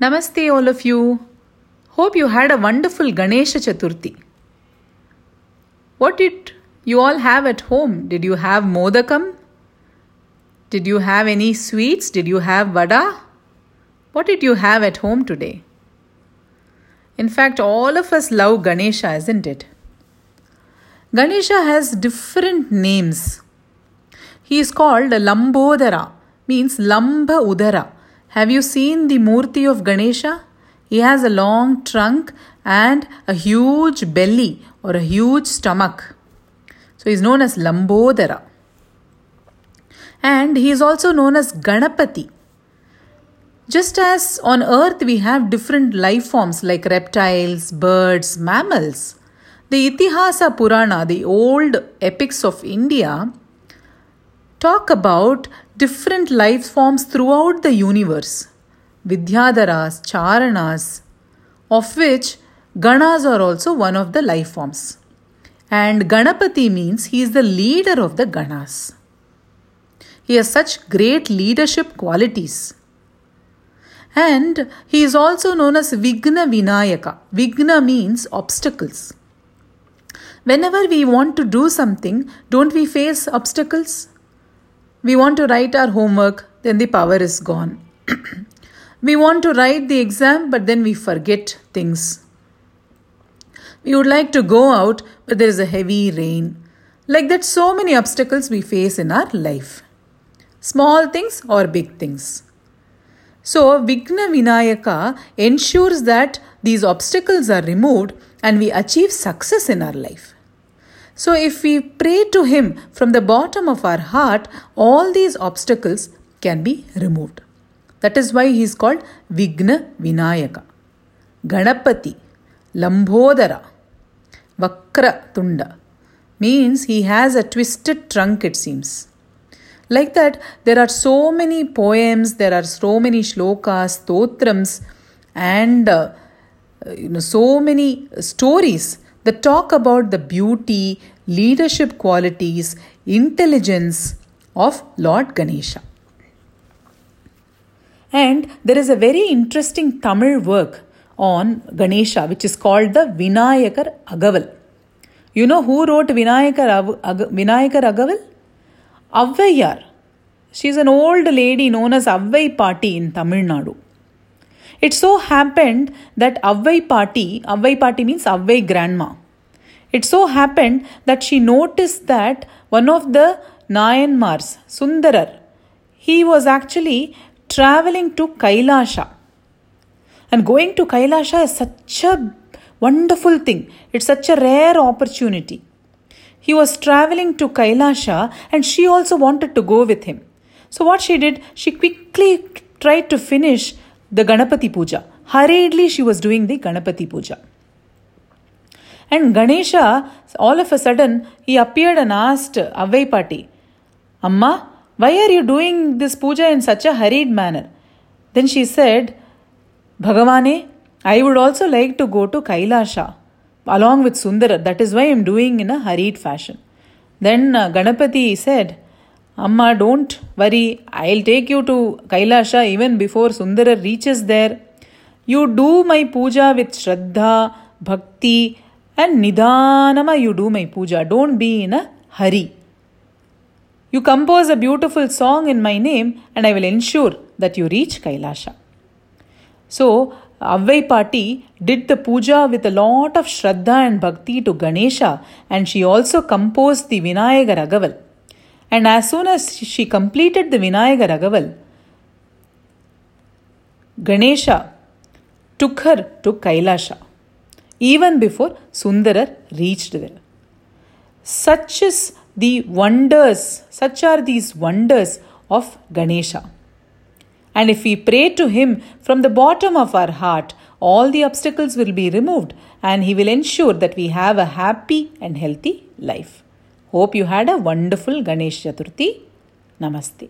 Namaste, all of you. Hope you had a wonderful Ganesha Chaturthi. What did you all have at home? Did you have modakam? Did you have any sweets? Did you have vada? What did you have at home today? In fact, all of us love Ganesha, isn't it? Ganesha has different names. He is called Lambodara, means Lamba Udara have you seen the Murti of Ganesha? He has a long trunk and a huge belly or a huge stomach. So he is known as Lambodara. And he is also known as Ganapati. Just as on earth we have different life forms like reptiles, birds, mammals, the Itihasa Purana, the old epics of India, talk about different life forms throughout the universe Vidyadharas, Charanas, of which Ganas are also one of the life forms. And Ganapati means he is the leader of the Ganas. He has such great leadership qualities. And he is also known as Vigna Vinayaka. Vigna means obstacles. Whenever we want to do something, don't we face obstacles? We want to write our homework, then the power is gone. we want to write the exam, but then we forget things. We would like to go out, but there is a heavy rain. Like that, so many obstacles we face in our life. Small things or big things. So, Vigna Vinayaka ensures that these obstacles are removed and we achieve success in our life. So, if we pray to Him from the bottom of our heart, all these obstacles can be removed. That is why he is called Vigna Vinayaka. Ganapati, Lambodara, Vakra Tunda means he has a twisted trunk, it seems. Like that, there are so many poems, there are so many shlokas, stotrams, and uh, you know, so many stories that talk about the beauty, leadership qualities, intelligence of Lord Ganesha. And there is a very interesting Tamil work on Ganesha which is called the Vinayakar Agaval. You know who wrote Vinayakar, Ag- Vinayakar Agaval? Avvaiyar. She is an old lady known as Avvai Paati in Tamil Nadu. It so happened that Avvai Paati, Avvai Paati means Avvai grandma. It so happened that she noticed that one of the Nayanmars, Sundarar, he was actually traveling to Kailasha. And going to Kailasha is such a wonderful thing. It's such a rare opportunity. He was traveling to Kailasha and she also wanted to go with him. So, what she did, she quickly tried to finish the Ganapati Puja. Hurriedly, she was doing the Ganapati Puja. And Ganesha, all of a sudden, he appeared and asked Avai Pati, Amma, why are you doing this puja in such a hurried manner? Then she said, Bhagavane, I would also like to go to Kailasha along with Sundara. That is why I am doing in a hurried fashion. Then uh, Ganapati said, Amma, don't worry, I'll take you to Kailasha even before Sundara reaches there. You do my puja with Shraddha, Bhakti, and Nidhanama you do my puja. Don't be in a hurry. You compose a beautiful song in my name, and I will ensure that you reach Kailasha. So, Avvai Pati did the puja with a lot of Shraddha and Bhakti to Ganesha, and she also composed the Vinayakar Agaval. And as soon as she completed the Vinayakar Agaval, Ganesha took her to Kailasha even before Sundarar reached there. Such is the wonders, such are these wonders of Ganesha. And if we pray to him from the bottom of our heart, all the obstacles will be removed and he will ensure that we have a happy and healthy life. Hope you had a wonderful Ganesh Chaturthi. Namaste.